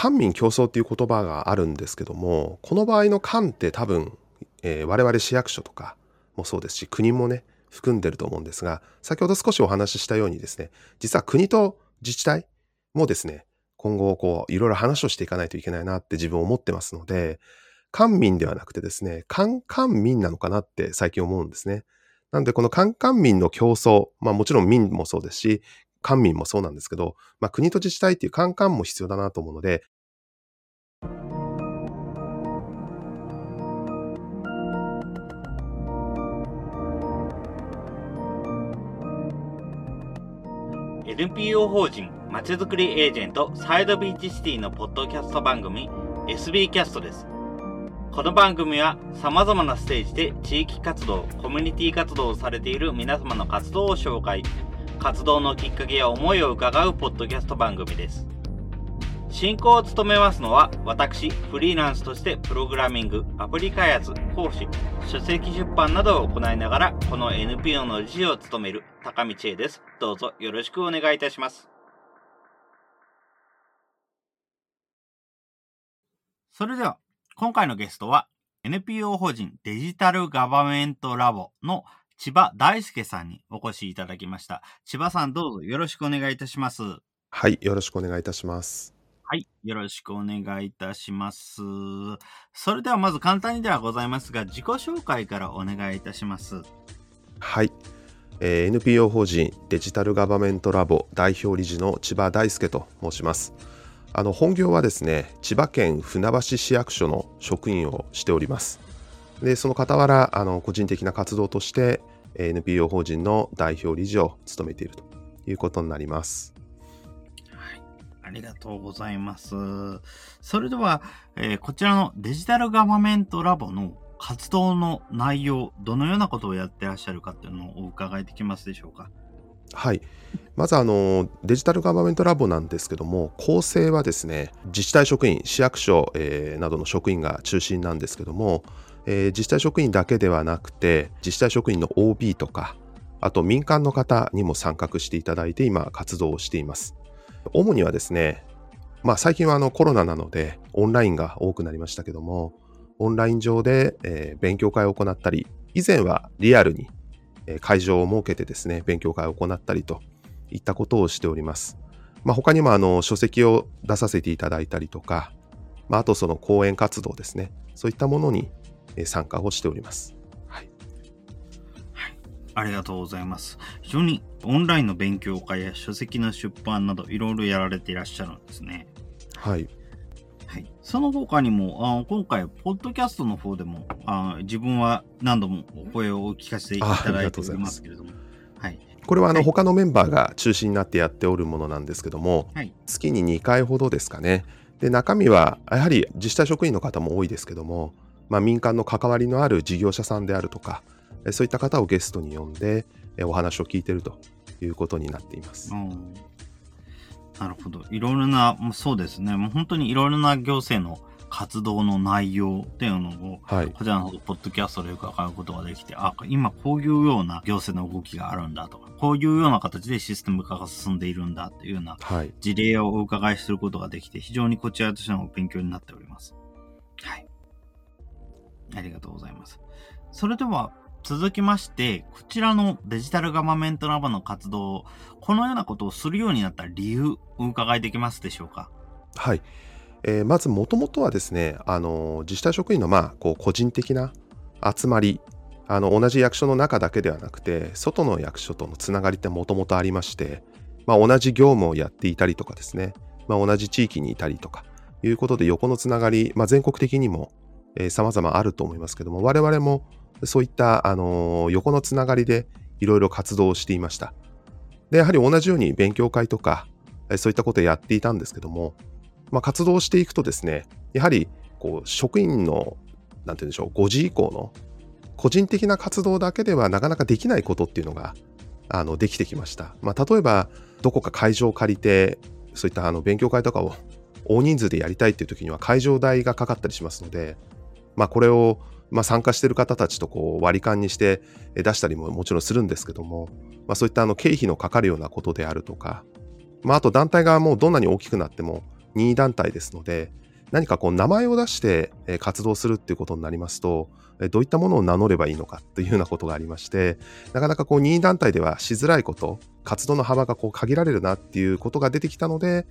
官民競争っていう言葉があるんですけども、この場合の官って多分、えー、我々市役所とかもそうですし、国もね、含んでると思うんですが、先ほど少しお話ししたようにですね、実は国と自治体もですね、今後こう、いろいろ話をしていかないといけないなって自分思ってますので、官民ではなくてですね、官官民なのかなって最近思うんですね。なんでこの官官民の競争、まあもちろん民もそうですし、官民もそうなんですけど、まあ国と自治体っていう官官も必要だなと思うので、NPO 法人まちづくりエージェントサイドビーチシティのポッドキャスト番組 SB キャストです。この番組は様々なステージで地域活動、コミュニティ活動をされている皆様の活動を紹介、活動のきっかけや思いを伺うポッドキャスト番組です。進行を務めますのは私、フリーランスとしてプログラミング、アプリ開発、講師、書籍出版などを行いながらこの NPO の理事を務める高道恵です。どうぞよろしくお願いいたします。それでは、今回のゲストは NPO 法人デジタルガバメントラボの千葉大輔さんにお越しいただきました。千葉さんどうぞよろしくお願いいたします。はい、よろしくお願いいたします。はい、よろしくお願いいたします。それではまず簡単にではございますが、自己紹介からお願いいたします。はい、えー、NPO 法人デジタルガバメントラボ代表理事の千葉大輔と申します。あの本業はですね千葉県船橋市役所の職員をしておりますでその傍らあの個人的な活動として NPO 法人の代表理事を務めているということになります。はい。ありがとうございます。それでは、えー、こちらのデジタルガバメントラボの活動の内容どのようなことをやってらっしゃるかっていうのをお伺いできますでしょうか？はい。まずあのデジタルガバメントラボなんですけども構成はですね自治体職員市役所、えー、などの職員が中心なんですけども、えー、自治体職員だけではなくて自治体職員の OB とかあと民間の方にも参画していただいて今活動をしています主にはですねまあ最近はあのコロナなのでオンラインが多くなりましたけどもオンライン上で、えー、勉強会を行ったり以前はリアルに会場を設けてですね、勉強会を行ったりといったことをしております。まあ、他にもあの書籍を出させていただいたりとか、まあ、あとその講演活動ですね、そういったものに参加をしております。はい。はい、ありがとうございます。非常にオンラインの勉強会や書籍の出版などいろいろやられていらっしゃるんですね。はい。はい、その他にもあ今回、ポッドキャストの方でもあ自分は何度もお声を聞かせていただいておりますけれども、はい、これはあの、はい、他のメンバーが中心になってやっておるものなんですけども、はい、月に2回ほどですかね。で中身はやはり自治体職員の方も多いですけども、まあ、民間の関わりのある事業者さんであるとか、そういった方をゲストに呼んでお話を聞いているということになっています。うんなるほど。いろいろな、そうですね。もう本当にいろいろな行政の活動の内容っていうのを、はい、こちらのポッドキャストで伺うことができて、あ、今こういうような行政の動きがあるんだとか、こういうような形でシステム化が進んでいるんだっていうような事例をお伺いすることができて、非常にこちらとしての勉強になっております。ありがとうございます。それでは、続きまして、こちらのデジタルガバメントラボの活動、このようなことをするようになった理由、お伺いできますでしょうか？はい。えー、まず、もともとはですね、あの自治体職員の、まあ、こう個人的な集まり、あの同じ役所の中だけではなくて、外の役所とのつながりってもともとありまして、まあ、同じ業務をやっていたりとかですね、まあ、同じ地域にいたりとかいうことで、横のつながり、まあ、全国的にも、えー、様々あると思いますけども、我々もそういった、あの横のつながりでいろいろ活動をしていました。で、やはり同じように勉強会とかえ、そういったことをやっていたんですけども、まあ、活動していくとですね、やはりこう職員の、なんて言うんでしょう、5時以降の個人的な活動だけではなかなかできないことっていうのがあのできてきました。まあ、例えば、どこか会場を借りて、そういったあの勉強会とかを大人数でやりたいっていう時には会場代がかかったりしますので、まあ、これをまあ、参加している方たちとこう割り勘にして出したりももちろんするんですけどもま、そういったあの経費のかかるようなことであるとか、まあ、あと団体がもうどんなに大きくなっても、任意団体ですので、何かこう名前を出して活動するっていうことになりますと、どういったものを名乗ればいいのかというようなことがありまして、なかなかこう任意団体ではしづらいこと、活動の幅がこう限られるなっていうことが出てきたので、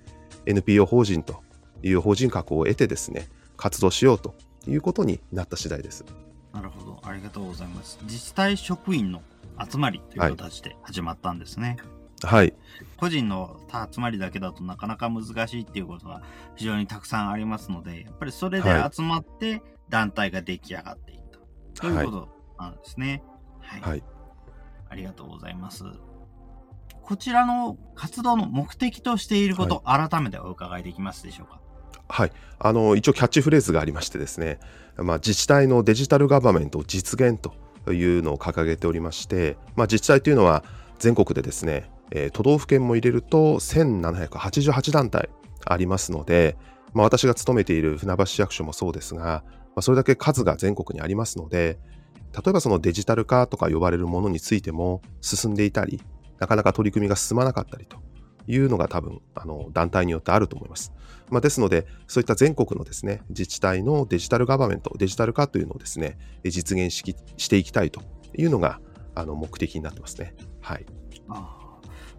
NPO 法人という法人格を得てですね、活動しようということになった次第です。なるほど、ありがとうございます。自治体職員の集まりという形で始まったんですね。はい。個人の集まりだけだとなかなか難しいっていうことが非常にたくさんありますので、やっぱりそれで集まって団体が出来上がっていった、ということなんですね。はい。はい、ありがとうございます。こちらの活動の目的としていること、はい、改めてお伺いできますでしょうか？はい、あの一応キャッチフレーズがありましてですね、まあ、自治体のデジタルガバメント実現というのを掲げておりまして、まあ、自治体というのは全国でですね、えー、都道府県も入れると1788団体ありますので、まあ、私が勤めている船橋市役所もそうですが、まあ、それだけ数が全国にありますので例えばそのデジタル化とか呼ばれるものについても進んでいたりなかなか取り組みが進まなかったりというのが多分あの団体によってあると思います。まあ、ですので、そういった全国のですね自治体のデジタルガバメント、デジタル化というのをですね実現ししていきたいというのがあの目的になってますね。はい。あ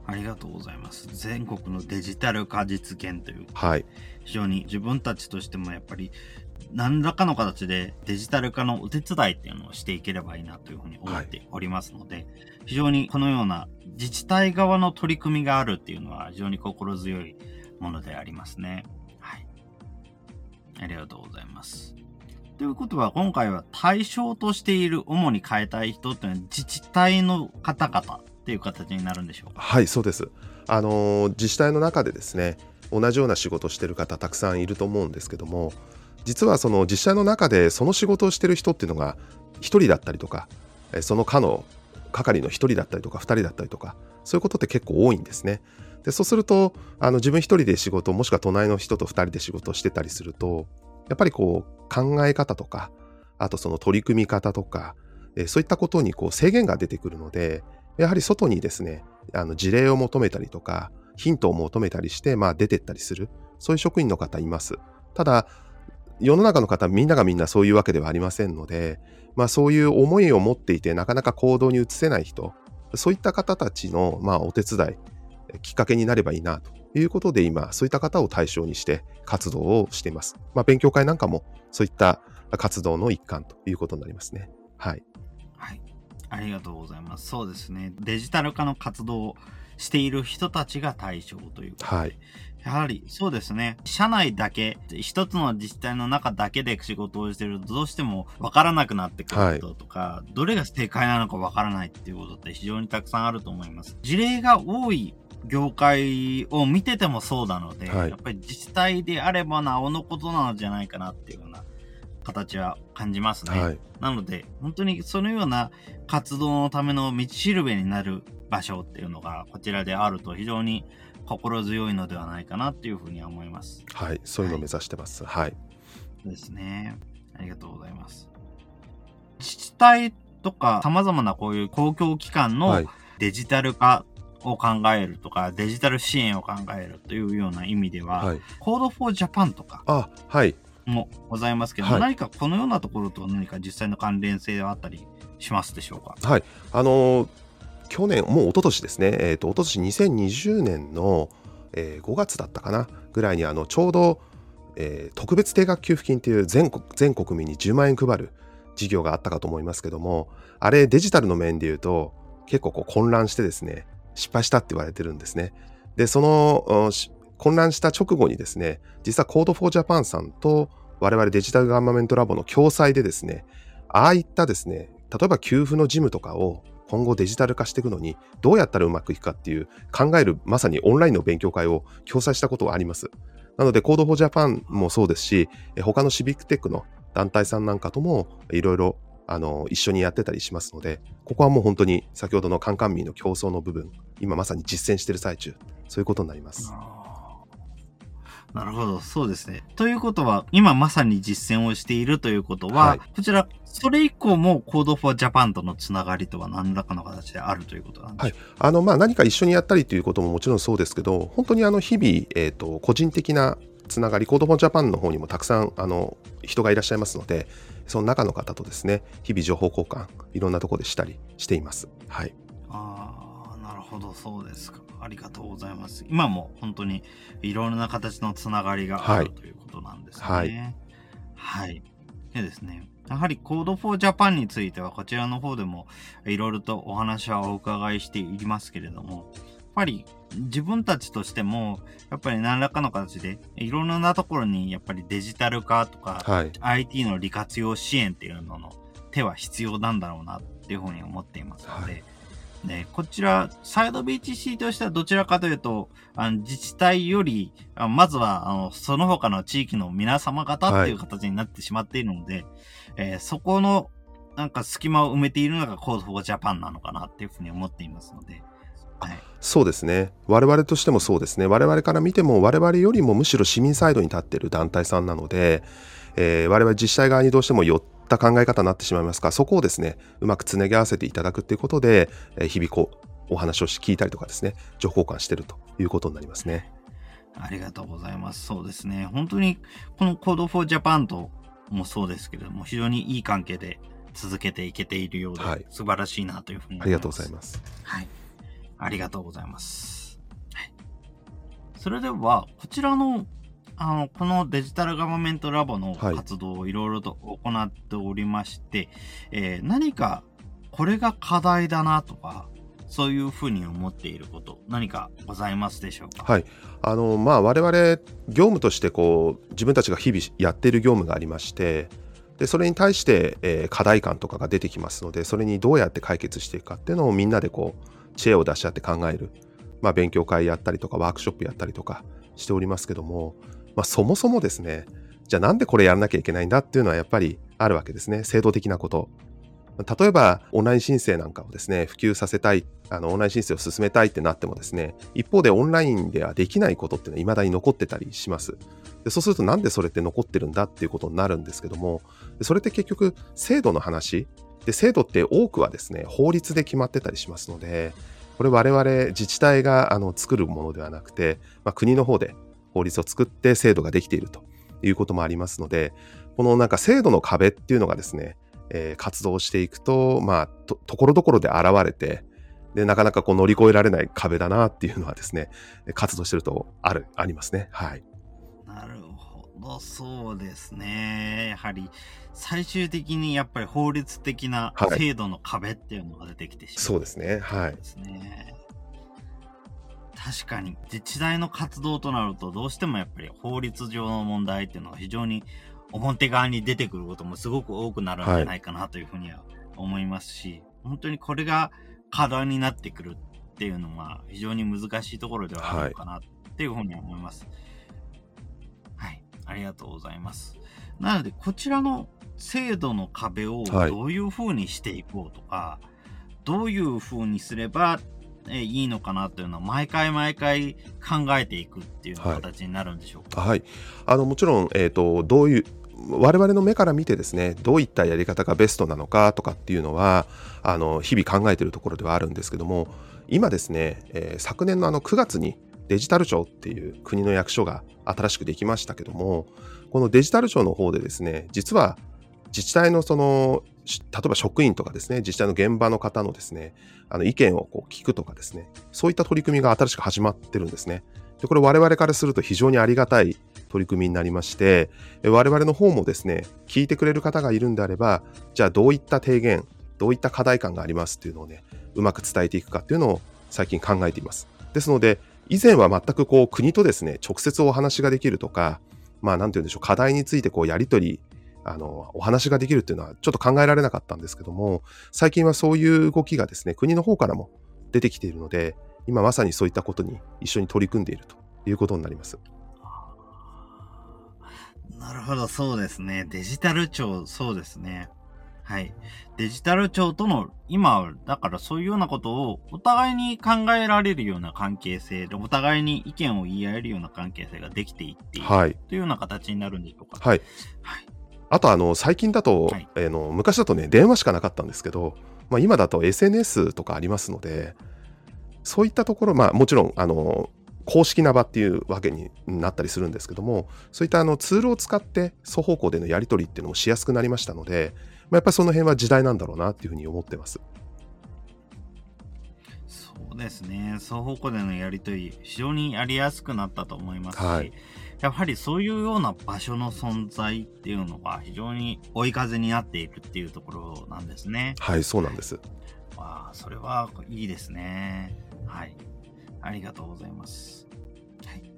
ありがとうございます。全国のデジタル化実現という、はい、非常に自分たちとしてもやっぱり何らかの形でデジタル化のお手伝いっていうのをしていければいいなというふうに思っておりますので、はい、非常にこのような自治体側の取り組みがあるっていうのは非常に心強いものでありますね。ありがとうございます。ということは今回は対象としている主に変えたい人っていうのは自治体の方々っていう形になるんでしょうか？はいそうですあの自治体の中でですね同じような仕事をしてる方たくさんいると思うんですけども実はその自治体の中でその仕事をしてる人っていうのが1人だったりとかその課の係の1人だったりとか2人だったりとかそういうことって結構多いんですね。でそうするとあの自分1人で仕事もしくは隣の人と2人で仕事をしてたりするとやっぱりこう考え方とかあとその取り組み方とかえそういったことにこう制限が出てくるのでやはり外にですね、あの事例を求めたりとか、ヒントを求めたりして、まあ、出てったりする、そういう職員の方います。ただ、世の中の方、みんながみんなそういうわけではありませんので、まあ、そういう思いを持っていて、なかなか行動に移せない人、そういった方たちの、まあ、お手伝い、きっかけになればいいなということで、今、そういった方を対象にして活動をしています。まあ、勉強会なんかも、そういった活動の一環ということになりますね。はい。ありがとうございます。そうですね。デジタル化の活動をしている人たちが対象というはい。やはりそうですね。社内だけ、一つの自治体の中だけで仕事をしてるとどうしても分からなくなってくることとか、はい、どれが正解なのか分からないっていうことって非常にたくさんあると思います。事例が多い業界を見ててもそうなので、はい、やっぱり自治体であればなおのことなのじゃないかなっていうような形は感じますね。はい、なので、本当にそのような活動のための道しるべになる場所っていうのがこちらであると非常に心強いのではないかなっていうふうには思います。はい、そういうのを目指してます。はい。そうですね。ありがとうございます。自治体とか様々なこういう公共機関のデジタル化を考えるとか、デジタル支援を考えるというような意味では、はい、Code for Japan とか、あ、はい。もございますけど、はい、何かこのようなところと何か実際の関連性はあったりしますでしょうか？はい、あのー、去年、もう一昨年ですね、えーと、一昨年2020年の、えー、5月だったかなぐらいにあのちょうど、えー、特別定額給付金という全国全国民に10万円配る事業があったかと思いますけども、あれデジタルの面で言うと結構こう混乱してですね、失敗したって言われてるんですね。で、その混乱した直後にですね、実は Code for Japan さんと我々デジタルガンマメントラボの共催でですね、ああいったですね、例えば給付の事務とかを今後デジタル化していくのにどうやったらうまくいくかっていう考えるまさにオンラインの勉強会を共催したことがあります。なので Code for Japan もそうですし、他のシビックテックの団体さんなんかともいろいろあの一緒にやってたりしますので、ここはもう本当に先ほどのカンカンミーの競争の部分、今まさに実践している最中、そういうことになります。なるほど、そうですね。ということは、今まさに実践をしているということは、はい、こちら、それ以降も Code for Japan とのつながりとは何らかの形であるということなんでしょうか、はい、のあまあ、何か一緒にやったりということももちろんそうですけど、本当にあの日々、えーと、個人的なつながり、コードフォンジャパンの方にもたくさんあの人がいらっしゃいますので、その中の方とですね、日々情報交換、いろんなところでしたりしています。はい。ああ、なるほど、そうですか。ありがとうございます。今も本当にいろんな形のつながりがある、はい、ということなんですね。はい。はい。でですね、やはり Code for Japan についてはこちらの方でもいろいろとお話はお伺いしていますけれども、やっぱり自分たちとしても、やっぱり何らかの形で、いろんなところにやっぱりデジタル化とか、はい、IT の利活用支援っていうのの手は必要なんだろうなっていうふうに思っていますので、はいね、こちら、サイド BTC としてはどちらかというと、あの自治体より、あまずは、あの、その他の地域の皆様方っていう形になってしまっているので、はい、えー、そこの、なんか隙間を埋めているのが Code for Japan なのかなっていうふうに思っていますので、はい、そうですね。我々としてもそうですね。我々から見ても、我々よりもむしろ市民サイドに立っている団体さんなので、えー、我々自治体側にどうしても寄った考え方になってしまいますが、そこをですね、うまくつなぎ合わせていただくっていうことで、えー、日々こう、お話を聞いたりとかですね、情報交換してるということになりますね。ありがとうございます。そうですね。本当に、この Code for Japan ともそうですけれども、非常にいい関係で続けていけているようで、はい、素晴らしいなというふうにありがとうございます。はい。ありがとうございます。はい、それでは、こちらのあの、このデジタルガバメントラボの活動をいろいろと行っておりまして、はい、えー、何かこれが課題だなとか、そういうふうに思っていること、何かございますでしょうか？はい。あの、まあ、我々、業務としてこう、自分たちが日々やっている業務がありまして、でそれに対して、えー、課題感とかが出てきますので、それにどうやって解決していくかっていうのをみんなでこう、知恵を出し合って考える。まあ、勉強会やったりとか、ワークショップやったりとかしておりますけども、まあ、そもそもですね、じゃあなんでこれやらなきゃいけないんだっていうのはやっぱりあるわけですね。制度的なこと。例えば、オンライン申請なんかをですね、普及させたい、あの、オンライン申請を進めたいってなってもですね、一方でオンラインではできないことっていうのは未だに残ってたりします。でそうするとなんでそれって残ってるんだっていうことになるんですけども、それって結局制度の話、で制度って多くはですね、法律で決まってたりしますので、これ我々自治体があの作るものではなくて、まあ、国の方で法律を作って制度ができているということもありますので、このなんか制度の壁っていうのがですね、えー、活動していくと、まあ、と、ところどころで現れて、で、なかなかこう乗り越えられない壁だなっていうのはですね、活動してるとある、ありますね。はい。なるほど、そうですね。やはり、最終的にやっぱり法律的な制度の壁っていうのが出てきてしまう、はい、そうですね。はい。ですね。確かに自治体の活動となるとどうしてもやっぱり法律上の問題っていうのは非常に表側に出てくることもすごく多くなるんじゃないかなというふうには思いますし、はい、本当にこれが課題になってくるっていうのは非常に難しいところではあるのかなっていうふうに思います。はい、はい、ありがとうございます。なのでこちらの制度の壁をどういうふうにしていこうとか、はい、どういうふうにすればえいいのかなというのは毎回毎回考えていくっていう形になるんでしょうか？はい、はい、あのもちろん、えーと、どういう我々の目から見てですねどういったやり方がベストなのかとかっていうのはあの日々考えているところではあるんですけども今ですね、えー、昨年のあの9月にデジタル庁っていう国の役所が新しくできましたけどもこのデジタル庁の方でですね実は自治体のその例えば職員とかですね、自治体の現場の方のですね、あの意見をこう聞くとかですね、そういった取り組みが新しく始まってるんですね。で、これ我々からすると非常にありがたい取り組みになりまして、我々の方もですね、聞いてくれる方がいるんであれば、じゃあどういった提言、どういった課題感がありますっていうのをね、うまく伝えていくかっていうのを最近考えています。ですので、以前は全くこう国とですね、直接お話ができるとか、まあなんて言うんでしょう、課題についてこうやり取りあの、お話ができるっていうのはちょっと考えられなかったんですけども、最近はそういう動きがですね、国の方からも出てきているので、今まさにそういったことに一緒に取り組んでいるということになります。なるほど、そうですね。デジタル庁、そうですね。はい。デジタル庁との、今、だからそういうようなことをお互いに考えられるような関係性で、お互いに意見を言い合えるような関係性ができていっている、はい、というような形になるんでしょうか。はい。はいあとあの最近だと、はい、えー、の昔だとね電話しかなかったんですけど、まあ、今だと SNS とかありますのでそういったところまあもちろんあの公式な場っていうわけになったりするんですけどもそういったあのツールを使って双方向でのやり取りっていうのもしやすくなりましたので、まあ、やっぱりその辺は時代なんだろうなっていうふうに思ってます。そうですね。双方向でのやり取り非常にやりやすくなったと思いますし、はい、やはりそういうような場所の存在っていうのが非常に追い風になっているっていうところなんですね。はいそうなんです。わあそれはいいですね。はい。ありがとうございます。はい、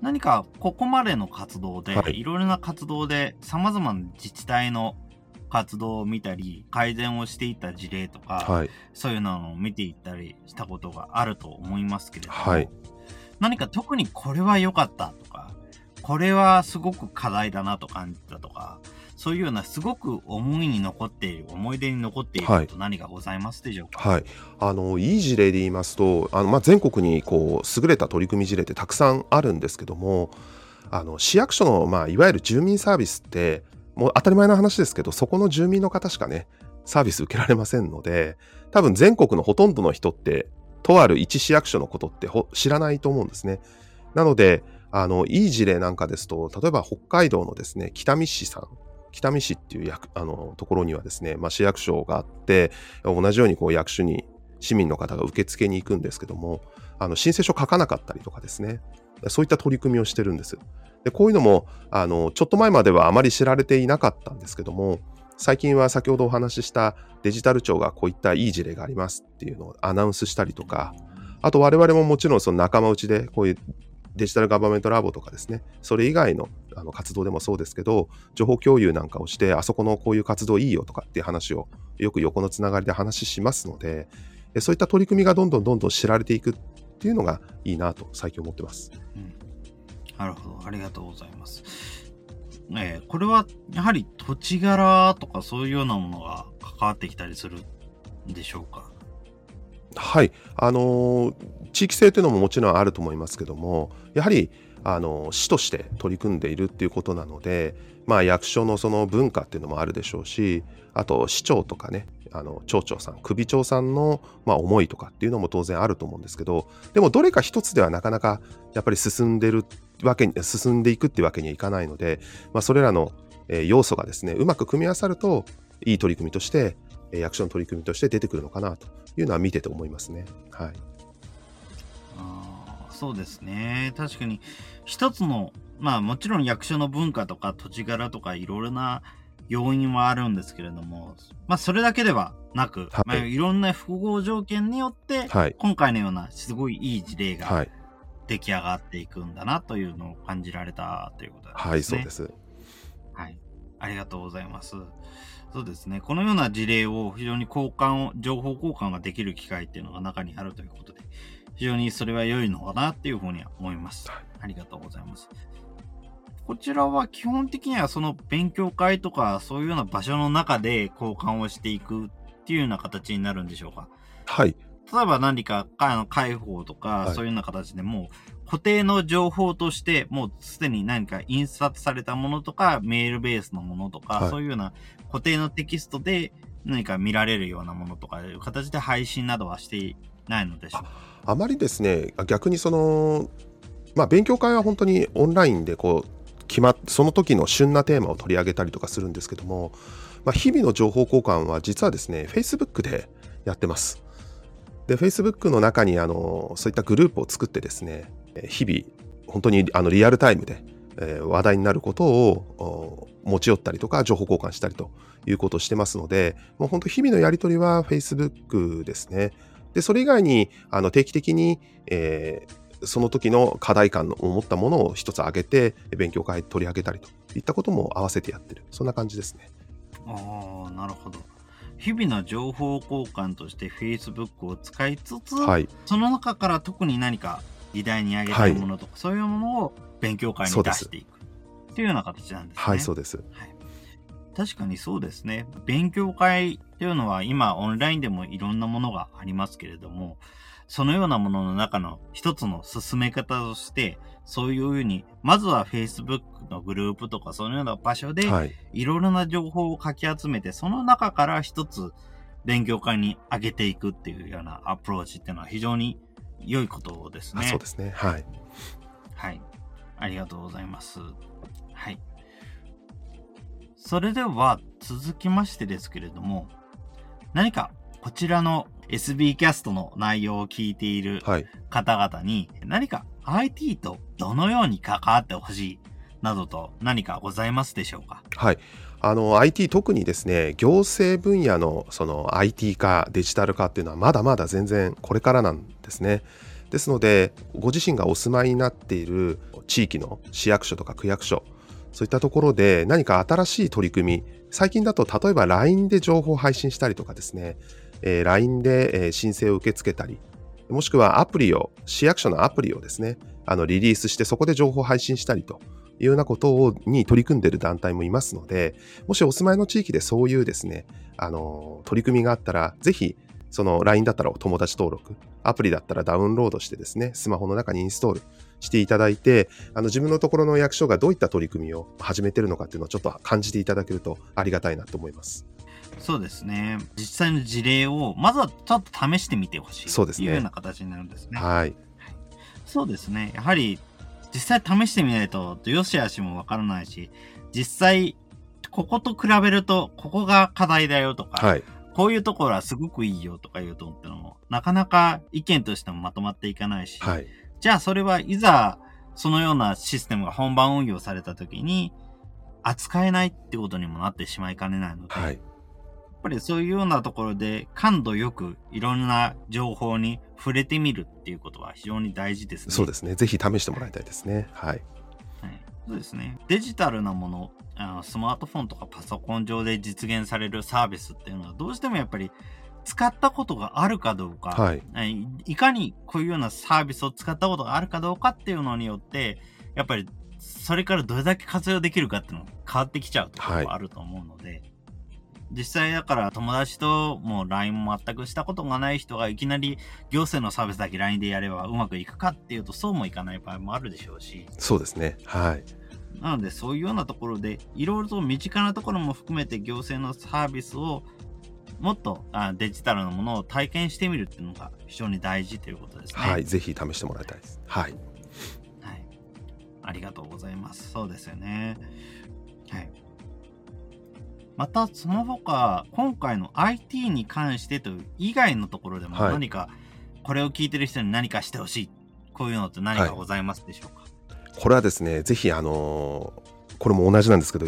何かここまでの活動で、はい、いろいろな活動で様々な自治体の活動を見たり、改善をしていった事例とか、はい、そういうのを見ていったりしたことがあると思いますけれども、はい、何か特にこれは良かったとか、これはすごく課題だなと感じたとか、そういうようなすごく思いに残っている、思い出に残っていること何かございますでしょうか？はい、あのいい事例で言いますと、あのまあ、全国にこう優れた取り組み事例ってたくさんあるんですけども、あの市役所の、まあ、いわゆる住民サービスって、もう当たり前の話ですけど、そこの住民の方しかね、サービス受けられませんので、多分全国のほとんどの人って、とある一市役所のことって知らないと思うんですね。なので、あの、いい事例なんかですと、例えば北海道のですね、北見市さん北見市っていう役あのところにはですね、まあ、市役所があって同じようにこう役所に市民の方が受付に行くんですけどもあの申請書書かなかったりとかですねそういった取り組みをしてるんです。でこういうのもあのちょっと前まではあまり知られていなかったんですけども最近は先ほどお話ししたデジタル庁がこういったいい事例がありますっていうのをアナウンスしたりとかあと我々ももちろんその仲間内でこういうデジタルガバメントラボとかですね、それ以外のあの活動でもそうですけど、情報共有なんかをして、あそこのこういう活動いいよとかっていう話をよく横のつながりで話しますので、そういった取り組みがどんどんどんどん知られていくっていうのがいいなと最近思ってます。うん、なるほど、ありがとうございます。えー、これはやはり土地柄とかそういうようなものが関わってきたりするんでしょうか？はい、あのー、地域性というのももちろんあると思いますけども、やはりあの市として取り組んでいるっていうことなので、まあ、役所のその文化っていうのもあるでしょうしあと市長とかねあの町長さん首長さんの、まあ、思いとかっていうのも当然あると思うんですけどでもどれか一つではなかなかやっぱり進んでるわけに進んでいくってわけにはいかないので、まあ、それらの要素がですねうまく組み合わさるといい取り組みとして役所の取り組みとして出てくるのかなというのは見てて思いますね。はいそうですね。確かに、一つの、まあもちろん役所の文化とか土地柄とかいろいろな要因はあるんですけれども、まあそれだけではなく、はいまあ、いろんな複合条件によって、はい、今回のようなすごいいい事例が出来上がっていくんだなというのを感じられたということですね。はい、そうです。はい。ありがとうございます。そうですね。このような事例を非常に交換を、情報交換ができる機会っていうのが中にあるということで、非常にそれは良いのかなっていうふうには思います。ありがとうございます。こちらは基本的にはその勉強会とかそういうような場所の中で交換をしていくっていうような形になるんでしょうか？はい。例えば何かあの解放とか、そういうような形でも固定の情報としてもうすでに何か印刷されたものとかメールベースのものとか、はい、そういうような固定のテキストで何か見られるようなものとかいう形で配信などはしてないのでしょうか？あまりですね逆にそのまあ勉強会は本当にオンラインでこう決まっその時の旬なテーマを取り上げたりとかするんですけども、まあ、日々の情報交換は実はですね Facebook でやってますで Facebook の中にあのそういったグループを作ってですね日々本当にあのリアルタイムで、え、話題になることを持ち寄ったりとか情報交換したりということをしてますのでもう本当日々のやり取りは Facebook ですねで、それ以外にあの定期的に、えー、その時の課題感を持ったものを一つ挙げて、勉強会取り上げたりといったことも合わせてやってる。そんな感じですね。ああ、なるほど。日々の情報交換として Facebook を使いつつ、はい、その中から特に何か議題に挙げたいものとか、はい、そういうものを勉強会に出していくっていうような形なんですね。はい、そうです。はい確かにそうですね。勉強会っていうのは今オンラインでもいろんなものがありますけれども、そのようなものの中の一つの進め方として、そういうふうに、まずは Facebook のグループとかそのような場所で、いろいろな情報をかき集めて、その中から一つ勉強会に上げていくっていうようなアプローチっていうのは非常に良いことですね。そうですね。はい。はい。ありがとうございます。はい。それでは続きましてですけれども、何かこちらの SB キャストの内容を聞いている方々に、何か IT とどのように関わってほしいなどと何かございますでしょうか？はい。あの IT 特にですね行政分野のその IT 化デジタル化っていうのはまだまだ全然これからなんですね。ですのでご自身がお住まいになっている地域の市役所とか区役所そういったところで何か新しい取り組み最近だと例えば LINE で情報を配信したりとかですね、えー、LINE で申請を受け付けたりもしくはアプリを市役所のアプリをですねあのリリースしてそこで情報配信したりというようなことをに取り組んでいる団体もいますので、もしお住まいの地域でそういうですね、あの、取り組みがあったら、ぜひ、その LINE だったらお友達登録、アプリだったらダウンロードしてですね、スマホの中にインストールしていただいて、あの自分のところの役所がどういった取り組みを始めているのかっていうのをちょっと感じていただけるとありがたいなと思います。そうですね。実際の事例を、まずはちょっと試してみてほしい。そうですね。いうような形になるんですね。はい。そうですね。やはり実際試してみないと、よしあしもわからないし、実際、ここと比べると、ここが課題だよとか、はい、こういうところはすごくいいよとか言うとってのも、なかなか意見としてもまとまっていかないし、はい、じゃあそれはいざ、そのようなシステムが本番運用された時に、扱えないってことにもなってしまいかねないので、はい、ぱりそういうようなところで感度よくいろんな情報に触れてみるっていうことは非常に大事ですね。そうですね。ぜひ試してもらいたいですね。はい。はい、そうですね。デジタルなものあの、スマートフォンとかパソコン上で実現されるサービスっていうのはどうしてもやっぱり使ったことがあるかどうか、はい、いかにこういうようなサービスを使ったことがあるかどうかっていうのによって、やっぱりそれからどれだけ活用できるかっていうのが変わってきちゃうところがあると思うので、はい実際だから友達ともう LINE も全くしたことがない人がいきなり行政のサービスだけ LINE でやればうまくいくかっていうとそうもいかない場合もあるでしょうし。そうですね。はい。なのでそういうようなところでいろいろと身近なところも含めて行政のサービスをもっとあデジタルのものを体験してみるっていうのが非常に大事ということですね。はい。ぜひ試してもらいたいです。はい。はい。ありがとうございます。そうですよね。はい。またその他今回の IT に関してという以外のところでも何か、これを聞いてる人に何かしてほしい。こういうのって何かございますでしょうか、はい、これはですねぜひあのー、これも同じなんですけど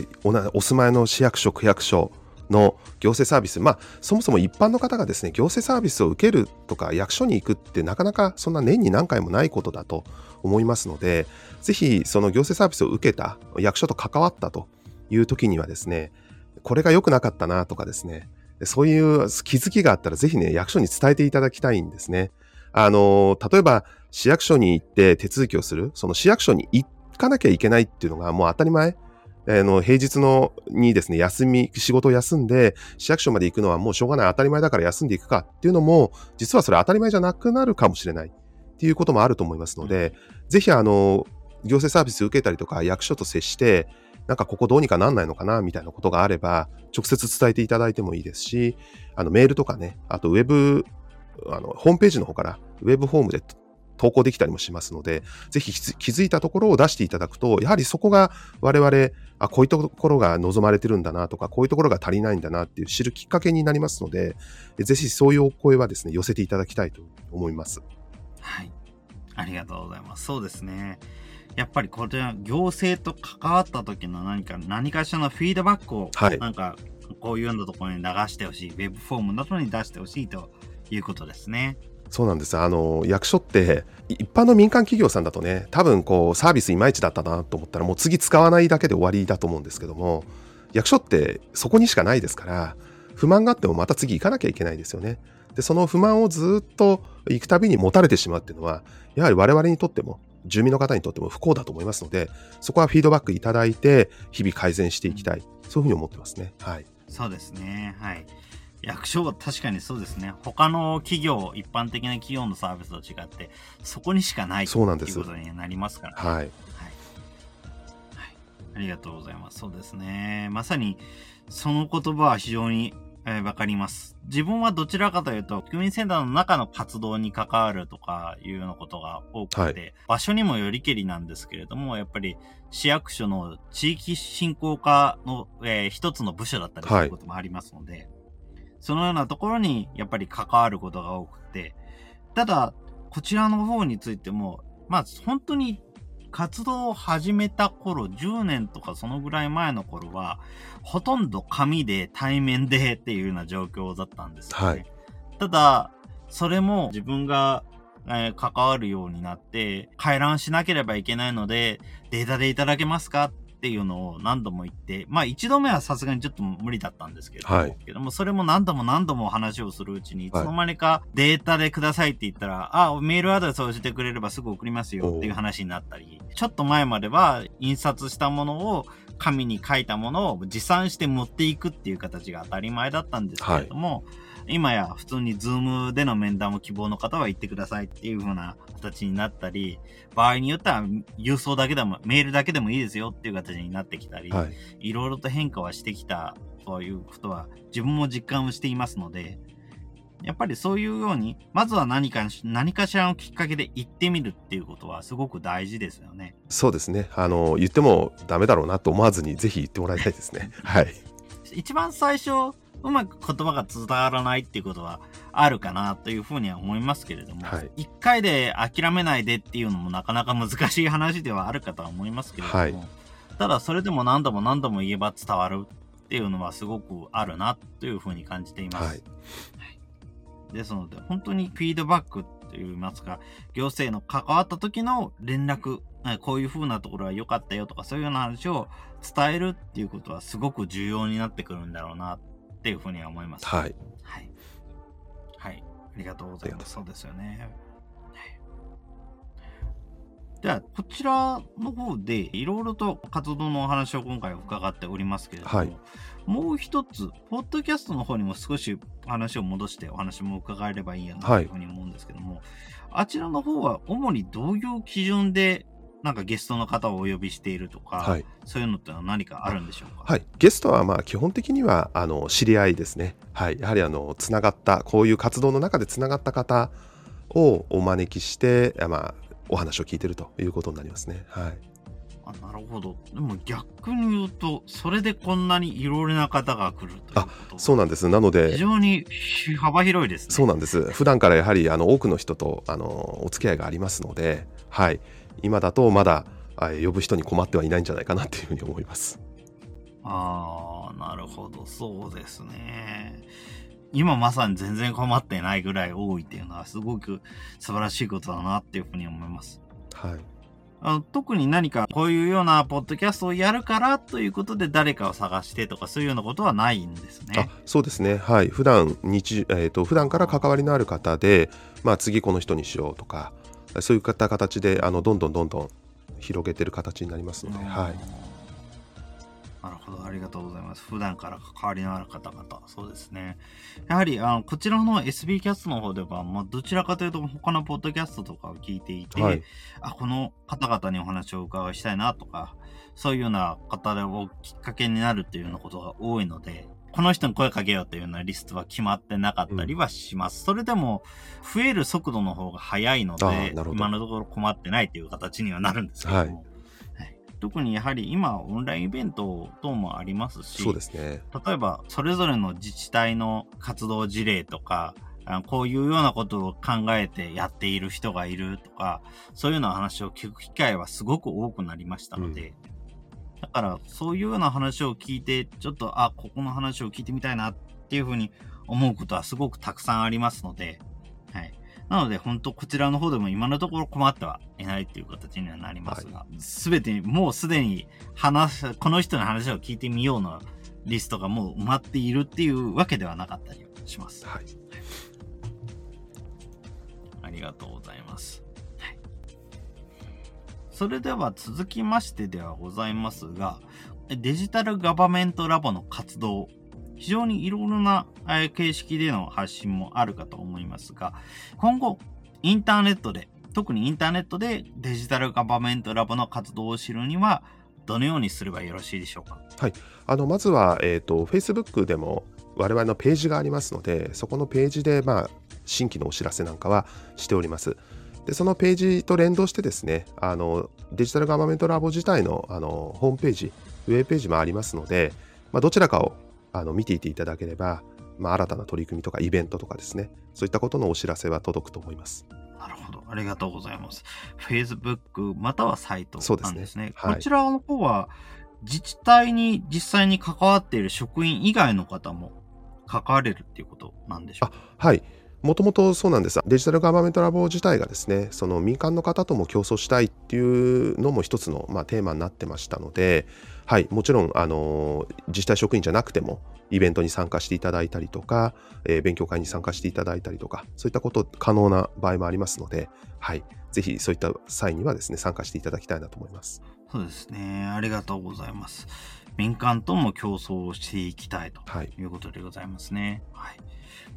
お住まいの市役所区役所の行政サービス、まあ、そもそも一般の方がですね行政サービスを受けるとか役所に行くってなかなかそんな年に何回もないことだと思いますのでぜひその行政サービスを受けた役所と関わったという時にはですねこれが良くなかったなとかですね、そういう気づきがあったらぜひね、役所に伝えていただきたいんですね。あの、例えば市役所に行って手続きをする、その市役所に行かなきゃいけないっていうのがもう当たり前。あの平日のにですね、休み、仕事を休んで、市役所まで行くのはもうしょうがない、当たり前だから休んでいくかっていうのも、実はそれ当たり前じゃなくなるかもしれないっていうこともあると思いますので、ぜひあの、行政サービス受けたりとか、役所と接して、なんかここどうにかなんないのかなみたいなことがあれば、直接伝えていただいてもいいですし、あのメールとかね、あとウェブ、あのホームページの方からウェブフォームで投稿できたりもしますので、ぜひ気づいたところを出していただくと、やはりそこが我々、あ、こういったところが望まれてるんだなとか、こういうところが足りないんだなっていう知るきっかけになりますので、ぜひそういうお声はですね、寄せていただきたいと思います。はい。ありがとうございます。そうですね。やっぱりこれは行政と関わった時の何か何かしらのフィードバックを、なんかこういうようなところに流してほしい、ウェブフォームなどに出してほしいということですね。そうなんです。あの役所って一般の民間企業さんだとね、多分こうサービスいまいちだったなと思ったらもう次使わないだけで終わりだと思うんですけども、役所ってそこにしかないですから、不満があってもまた次行かなきゃいけないですよね。で、その不満をずっと行くたびに持たれてしまうっていうのは、やはり我々にとっても住民の方にとっても不幸だと思いますので、そこはフィードバックいただいて、日々改善していきたい、そういうふうに思ってますね。はい。そうですね。はい。役所は確かにそうですね。他の企業、一般的な企業のサービスと違って、そこにしかないそうなんですということになりますから、ね、はい、はい。ありがとうございます。そうですね。まさに、その言葉は非常にえー、わかります。自分はどちらかというと、区民センターの中の活動に関わるとかいうようなことが多くて、はい、場所にもよりけりなんですけれども、やっぱり市役所の地域振興課の、えー、一つの部署だったりすることもありますので、はい、そのようなところにやっぱり関わることが多くて、ただ、こちらの方についても、まあ本当に活動を始めた頃、10年とかそのぐらい前の頃は、ほとんど紙で対面でっていうような状況だったんですよね。はい、ただ、それも自分が、えー、関わるようになって、回覧しなければいけないので、データでいただけますかっていうのを何度も言って、まあ一度目はさすがにちょっと無理だったんですけども、はい、けどもそれも何度も何度も話をするうちに、いつの間にかデータでくださいって言ったら、はい、あ、メールアドレスを教えてくれればすぐ送りますよっていう話になったり、ちょっと前までは印刷したものを紙に書いたものを持参して持っていくっていう形が当たり前だったんですけれども、はい今や普通にズームでの面談を希望の方は言ってくださいっていう風な形になったり、場合によっては郵送だけでも、メールだけでもいいですよっていう形になってきたり、はい、いろいろと変化はしてきたということは自分も実感をしていますので、やっぱりそういうように、まずは何か、何かしらのきっかけで言ってみるっていうことはすごく大事ですよね。そうですね。あの、言ってもダメだろうなと思わずに、ぜひ言ってもらいたいですね。はい。一番最初、うまく言葉が伝わらないっていうことはあるかなというふうには思いますけれども、はい、1回で諦めないでっていうのもなかなか難しい話ではあるかとは思いますけれども、はい、ただそれでも何度も何度も言えば伝わるっていうのはすごくあるなというふうに感じています。はい、ですので、本当にフィードバックといいますか、行政の関わった時の連絡、こういう風なところは良かったよとか、そういうような話を伝えるっていうことはすごく重要になってくるんだろうなっていうふうには思います。はい。はい。はい。ありがとうございます。そうですよね。じゃあ、こちらの方でいろいろと活動のお話を今回伺っておりますけれども、はい、もう一つ、ポッドキャストの方にも少し話を戻してお話も伺えればいいやなというふうに思うんですけども、はい、あちらの方は主にどういう基準でなんかゲストの方をお呼びしているとか、はい、そういうのって何かあるんでしょうか？はい。ゲストはまあ基本的にはあの知り合いですね。はい。やはりあのつながったこういう活動の中でつながった方をお招きしてまあお話を聞いてるということになりますね。はい。あなるほど。でも逆に言うとそれでこんなにいろいろな方が来るということ？そうなんです。なので非常に幅広いですね。そうなんです。普段からやはりあの多くの人とあのお付き合いがありますのではい今だとまだ呼ぶ人に困ってはいないんじゃないかなっていうふうに思います。ああ、なるほど、そうですね。今まさに全然困ってないぐらい多いっていうのはすごく素晴らしいことだなっていうふうに思います。はい。あの特に何かこういうようなポッドキャストをやるからということで誰かを探してとかそういうようなことはないんですね。あそうですね。はい。普段日、えーと、普段から関わりのある方で、まあ、次この人にしようとか、そういった形であのどんどんどんどん広げてる形になりますので、はい。なるほど、ありがとうございます。普段から関わりのある方々、そうですね。やはり、あのこちらの SB キャストの方では、まあ、どちらかというと、他のポッドキャストとかを聞いていて、はい、あ、この方々にお話を伺いしたいなとか、そういうような方をきっかけになるっていうようなことが多いので、この人に声かけようというようなリストは決まってなかったりはします。うん、それでも、増える速度の方が速いので、今のところ困ってないという形にはなるんですけども、はい。特にやはり今オンラインイベント等もありますしそうですね。例えばそれぞれの自治体の活動事例とかこういうようなことを考えてやっている人がいるとかそういうような話を聞く機会はすごく多くなりましたので、うんだから、そういうような話を聞いて、ちょっと、あ、ここの話を聞いてみたいなっていうふうに思うことはすごくたくさんありますので、はい。なので、本当こちらの方でも今のところ困ってはいないっていう形にはなりますが、す、べ、て、もうすでに話、この人の話を聞いてみようのリストがもう埋まっているっていうわけではなかったりします。はい。ありがとうございます。それでは続きましてではございますが、デジタルガバメントラボの活動、非常にいろいろな形式での発信もあるかと思いますが、今後、インターネットで、特にインターネットでデジタルガバメントラボの活動を知るには、どのようにすればよろしいでしょうか？はい、あのまずは、えーと、Facebook でも我々のページがありますのでそこのページでまあ新規のお知らせなんかはしております。でそのページと連動してですねあのデジタルガバメントラボ自体のあのホームページウェブページもありますので、まあ、どちらかをあの見ていていただければ、まあ、新たな取り組みとかイベントとかですねそういったことのお知らせは届くと思います。なるほど。ありがとうございます。Facebook またはサイトなんですね。すねはい、こちらの方は自治体に実際に関わっている職員以外の方も関われるっていうことなんでしょうか？はい。もともとそうなんです。デジタルガバメントラボ自体がですね、その民間の方とも競争したいっていうのも一つの、まあ、テーマになってましたので、はい、もちろん、あの自治体職員じゃなくても、イベントに参加していただいたりとか、えー、勉強会に参加していただいたりとか、そういったこと可能な場合もありますので、はい、ぜひそういった際にはですね、参加していただきたいなと思います。そうですね。ありがとうございます。民間とも競争をしていきたいということでございますね。はい、はい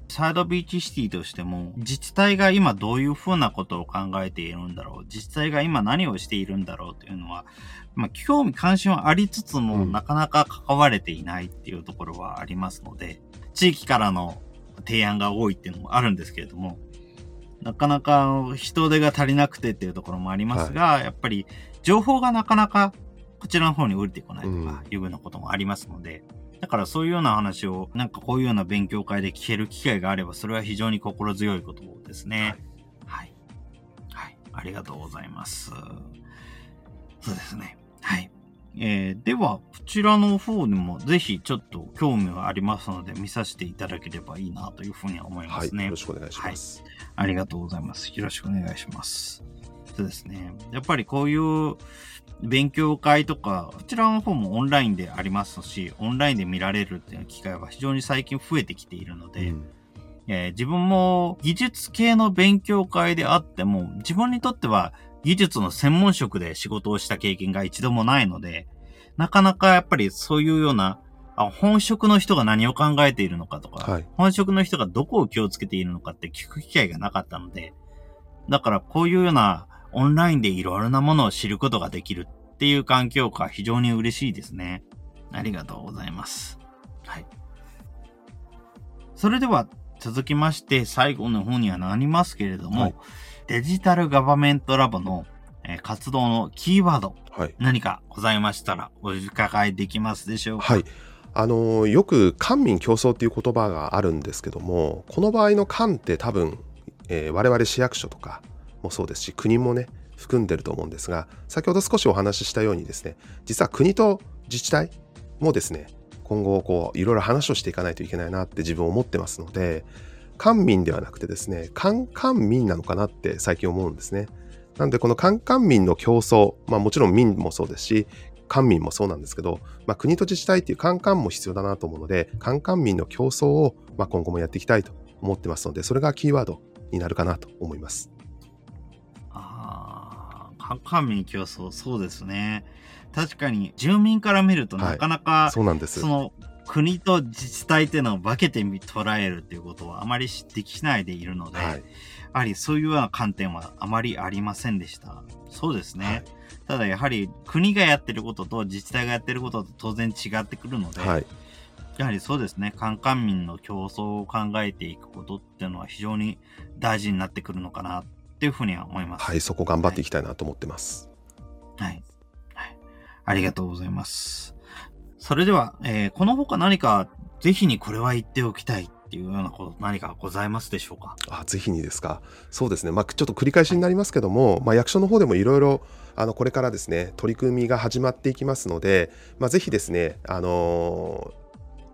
サイドビーチシティとしても、自治体が今どういうふうなことを考えているんだろう、自治体が今何をしているんだろうというのは、まあ、興味関心はありつつも、なかなか関われていないっていうところはありますので、地域からの提案が多いっていうのもあるんですけれども、なかなか人手が足りなくてっていうところもありますが、はい、やっぱり情報がなかなかこちらの方に降りてこないとかいうようなこともありますので、うんだからそういうような話を、なんかこういうような勉強会で聞ける機会があれば、それは非常に心強いことですね。はい。はい。ありがとうございます。そうですね。はい。えー、では、こちらの方にもぜひちょっと興味がありますので見させていただければいいなというふうに思いますね。はい、よろしくお願いします、はい。ありがとうございます。よろしくお願いします。そうですね。やっぱりこういう勉強会とか、こちらの方もオンラインでありますし、オンラインで見られるっていう機会は非常に最近増えてきているので、うん、えー、自分も技術系の勉強会であっても、自分にとっては技術の専門職で仕事をした経験が一度もないので、なかなかやっぱりそういうような、あ本職の人が何を考えているのかとか、はい、本職の人がどこを気をつけているのかって聞く機会がなかったので、だからこういうようなオンラインでいろいろなものを知ることができるっていう環境下、非常に嬉しいですね。ありがとうございます。はい。それでは、続きまして、最後の方にはなりますけれども、はい、デジタルガバメントラボの、えー、活動のキーワード、はい、何かございましたら、お伺いできますでしょうか？はい。あのよく官民競争っていう言葉があるんですけどもこの場合の官って多分、えー、我々市役所とかもそうですし国もね含んでると思うんですが先ほど少しお話ししたようにですね実は国と自治体もですね今後こういろいろ話をしていかないといけないなって自分思ってますので官民ではなくてですね官官民なのかなって最近思うんですねなのでこの官官民の競争まあもちろん民もそうですし官民もそうなんですけど、まあ、国と自治体っていう官官も必要だなと思うので官官民の競争を、ま、今後もやっていきたいと思ってますのでそれがキーワードになるかなと思います。官民競争、そうですね。確かに住民から見るとなかなか、はい、そうなんです。その国と自治体っていうのを分けて捉えるっていうことはあまりできないでいるので、はい、やはりそういうような観点はあまりありませんでした。そうですね。はい、ただやはり国がやってることと自治体がやってることと当然違ってくるので、はい、やはりそうですね、官官民の競争を考えていくことっていうのは非常に大事になってくるのかなっていうふうには思います。はい、そこ頑張っていきたいなと思ってます。はい。はい。ありがとうございます。それでは、えー、この他何かぜひにこれは言っておきたいっていうようなこと何かございますでしょうか？あぜひにですかそうですねまあちょっと繰り返しになりますけども、まあ、役所の方でもいろいろあのこれからですね取り組みが始まっていきますので、まあ、ぜひですねあのー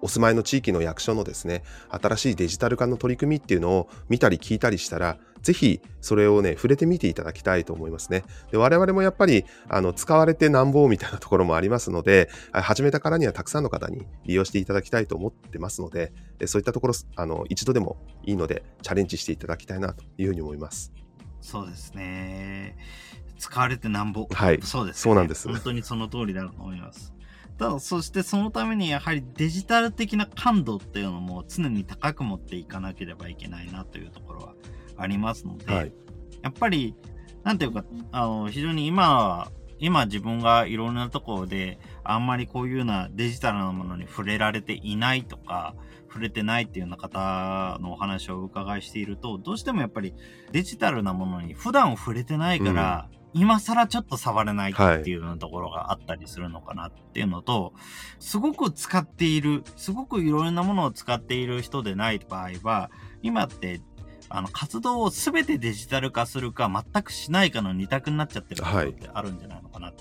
お住まいの地域の役所のですね新しいデジタル化の取り組みっていうのを見たり聞いたりしたらぜひそれをね、触れてみていただきたいと思いますね。で我々もやっぱりあの使われてなんぼみたいなところもありますので、始めたからにはたくさんの方に利用していただきたいと思ってますので、そういったところ、あの一度でもいいので、チャレンジしていただきたいなというふうに思います。そうですね。使われてなんぼ。はい。そうです、ね、そうなんです。本当にその通りだと思います。ただ、そしてそのためにやはりデジタル的な感度っていうのも常に高く持っていかなければいけないなというところはありますので、はい、やっぱり、なんていうか、あの、非常に今は今自分がいろんなところであんまりこういうようなデジタルなものに触れられていないとか、触れてないっていうような方のお話をお伺いしていると、どうしてもやっぱりデジタルなものに普段触れてないから、うん、今更ちょっと触れないっていうようなところがあったりするのかなっていうのと、はい、すごく使っている、すごくいろんなものを使っている人でない場合は、今ってあの活動を全てデジタル化するか全くしないかの二択になっちゃってることってあるんじゃないのかなっ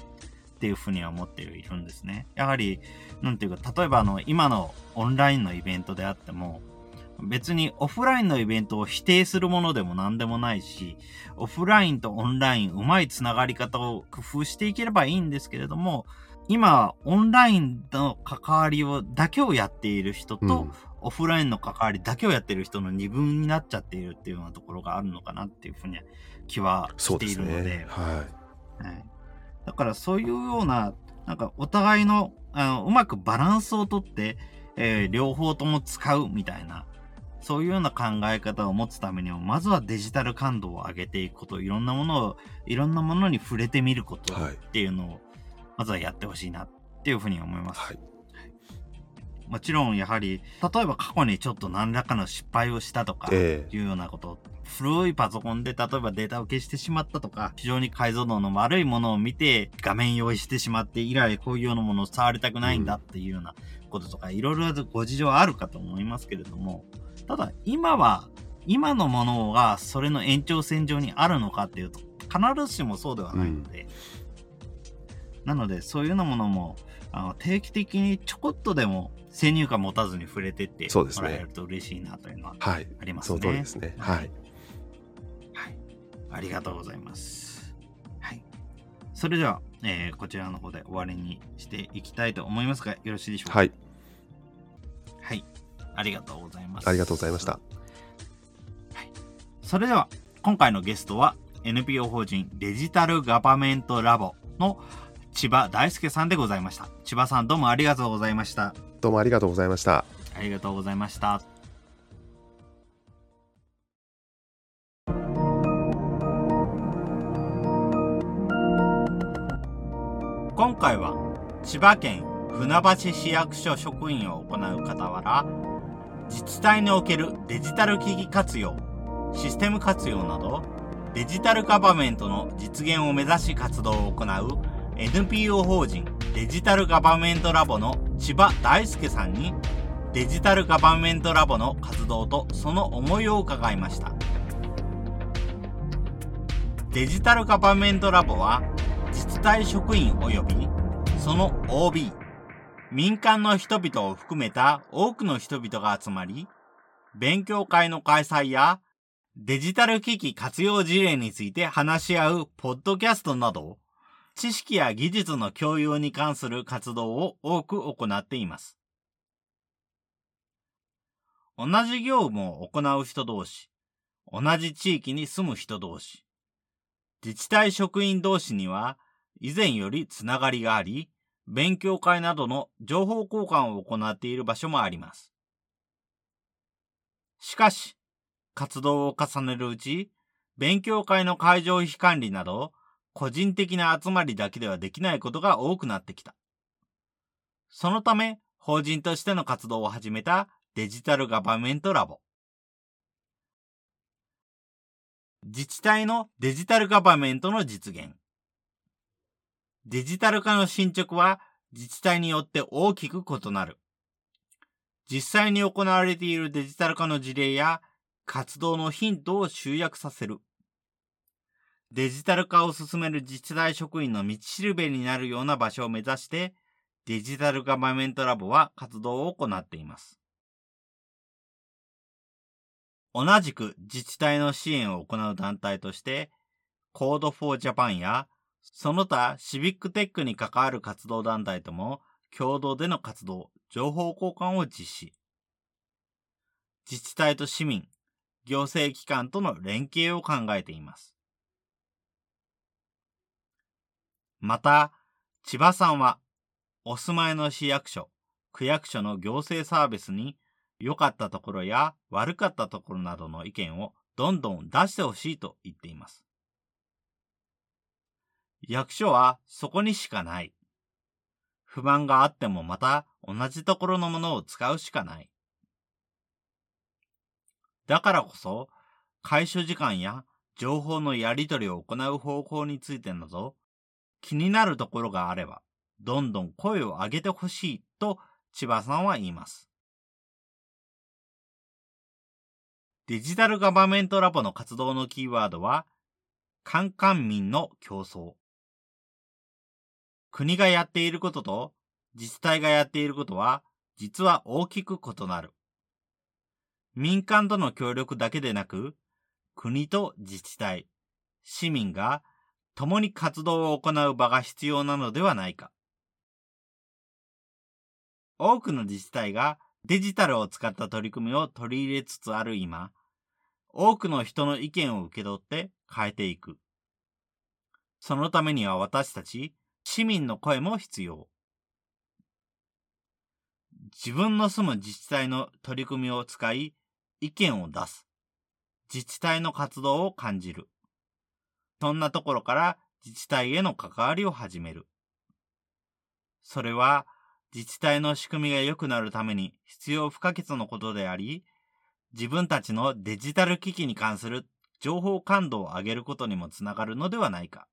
ていうふうには思っているんですね。やはり、なんていうか、例えばあの、今のオンラインのイベントであっても、別にオフラインのイベントを否定するものでも何でもないし、オフラインとオンライン、うまいつながり方を工夫していければいいんですけれども、今、オンラインの関わりを、だけをやっている人と、うん、オフラインの関わりだけをやっている人の二分になっちゃっているっていうようなところがあるのかなっていうふうに気はしているので。でね、はい、はい。だからそういうような、なんかお互いの、あの、うまくバランスをとって、えー、両方とも使うみたいな、そういうような考え方を持つためには、まずはデジタル感度を上げていくこと、いろんなものを、いろんなものに触れてみることっていうのを、まずはやってほしいなっていうふうに思います。はい。もちろんやはり、例えば過去にちょっと何らかの失敗をしたとか、いうようなこと、えー、古いパソコンで例えばデータを消してしまったとか、非常に解像度の悪いものを見て画面用意してしまって以来こういうようなものを触りたくないんだっていうようなこととか、いろいろご事情あるかと思いますけれども、ただ今は、今のものがそれの延長線上にあるのかっていうと、必ずしもそうではないので、うん、なのでそういうようなものも、あの定期的にちょこっとでも先入観持たずに触れてってもらえると嬉しいなというのはありますね。はい、その通りですね。はい。はい。ありがとうございます。はい。それでは、えー、こちらの方で終わりにしていきたいと思いますが、よろしいでしょうか？はい。はい。ありがとうございます。ありがとうございました。はい。それでは、今回のゲストは NPO 法人デジタルガバメントラボの千葉大輔さんでございました。千葉さんどうもありがとうございました。どうもありがとうございました。ありがとうございました。今回は千葉県船橋市役所職員を行う傍ら自治体におけるデジタル機器活用システム活用などデジタルガバメントの実現を目指し活動を行う NPO 法人デジタルガバメントラボの千葉大輔さんにデジタルガバメントラボの活動とその思いを伺いました。デジタルガバメントラボは自治体職員及びその OB 民間の人々を含めた多くの人々が集まり勉強会の開催やデジタル機器活用事例について話し合うポッドキャストなど知識や技術の共有に関する活動を多く行っています。同じ業務を行う人同士、同じ地域に住む人同士、自治体職員同士には以前よりつながりがあり、勉強会などの情報交換を行っている場所もあります。しかし、活動を重ねるうち、勉強会の会場費管理など、個人的な集まりだけではできないことが多くなってきた。そのため、法人としての活動を始めたデジタルガバメントラボ。自治体のデジタルガバメントの実現。デジタル化の進捗は自治体によって大きく異なる。実際に行われているデジタル化の事例や活動のヒントを集約させる。デジタル化を進める自治体職員の道しるべになるような場所を目指して、デジタルガバメントラボは活動を行っています。同じく自治体の支援を行う団体として、Code for Japan や、その他シビックテックに関わる活動団体とも共同での活動、情報交換を実施。自治体と市民、行政機関との連携を考えています。また、千葉さんは、お住まいの市役所、区役所の行政サービスに良かったところや悪かったところなどの意見をどんどん出してほしいと言っています。役所はそこにしかない。不満があってもまた同じところのものを使うしかない。だからこそ、回収時間や情報のやり取りを行う方法についてなど、気になるところがあれば、どんどん声を上げてほしいと千葉さんは言います。デジタルガバメントラボの活動のキーワードは、カンカン民の競争。国がやっていることと自治体がやっていることは、実は大きく異なる。民間との協力だけでなく、国と自治体、市民が共に活動を行う場が必要なのではないか。多くの自治体がデジタルを使った取り組みを取り入れつつある今、多くの人の意見を受け取って変えていく。そのためには私たち市民の声も必要。自分の住む自治体の取り組みを使い意見を出す。自治体の活動を感じる。そんなところから自治体への関わりを始める。それは自治体の仕組みが良くなるために必要不可欠のことであり、自分たちのデジタル機器に関する情報感度を上げることにもつながるのではないか。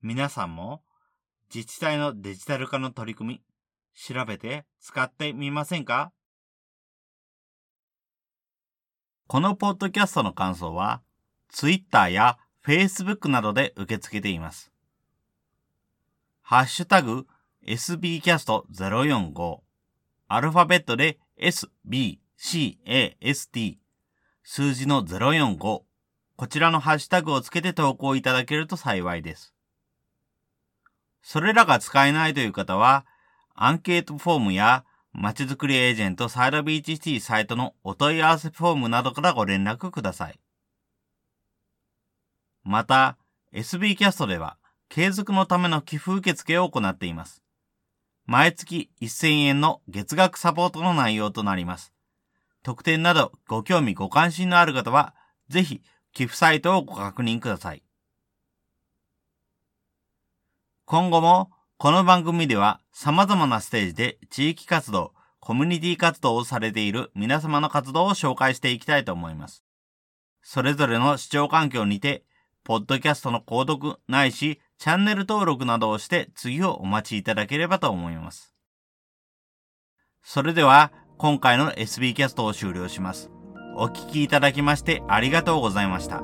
皆さんも自治体のデジタル化の取り組み、調べて使ってみませんか？このポッドキャストの感想は、Twitter や Facebook などで受け付けています。ハッシュタグ sbcast045 アルファベットで sbcast 数字の045こちらのハッシュタグをつけて投稿いただけると幸いです。それらが使えないという方は、アンケートフォームやまちづくりエージェントサイドビーチシティサイトのお問い合わせフォームなどからご連絡ください。また、SB キャストでは、継続のための寄付受付を行っています。毎月1000円の月額サポートの内容となります。特典などご興味ご関心のある方は、ぜひ寄付サイトをご確認ください。今後もこの番組では様々なステージで地域活動、コミュニティ活動をされている皆様の活動を紹介していきたいと思います。それぞれの視聴環境にて、ポッドキャストの購読ないしチャンネル登録などをして次をお待ちいただければと思います。それでは今回の SB キャストを終了します。お聴きいただきましてありがとうございました。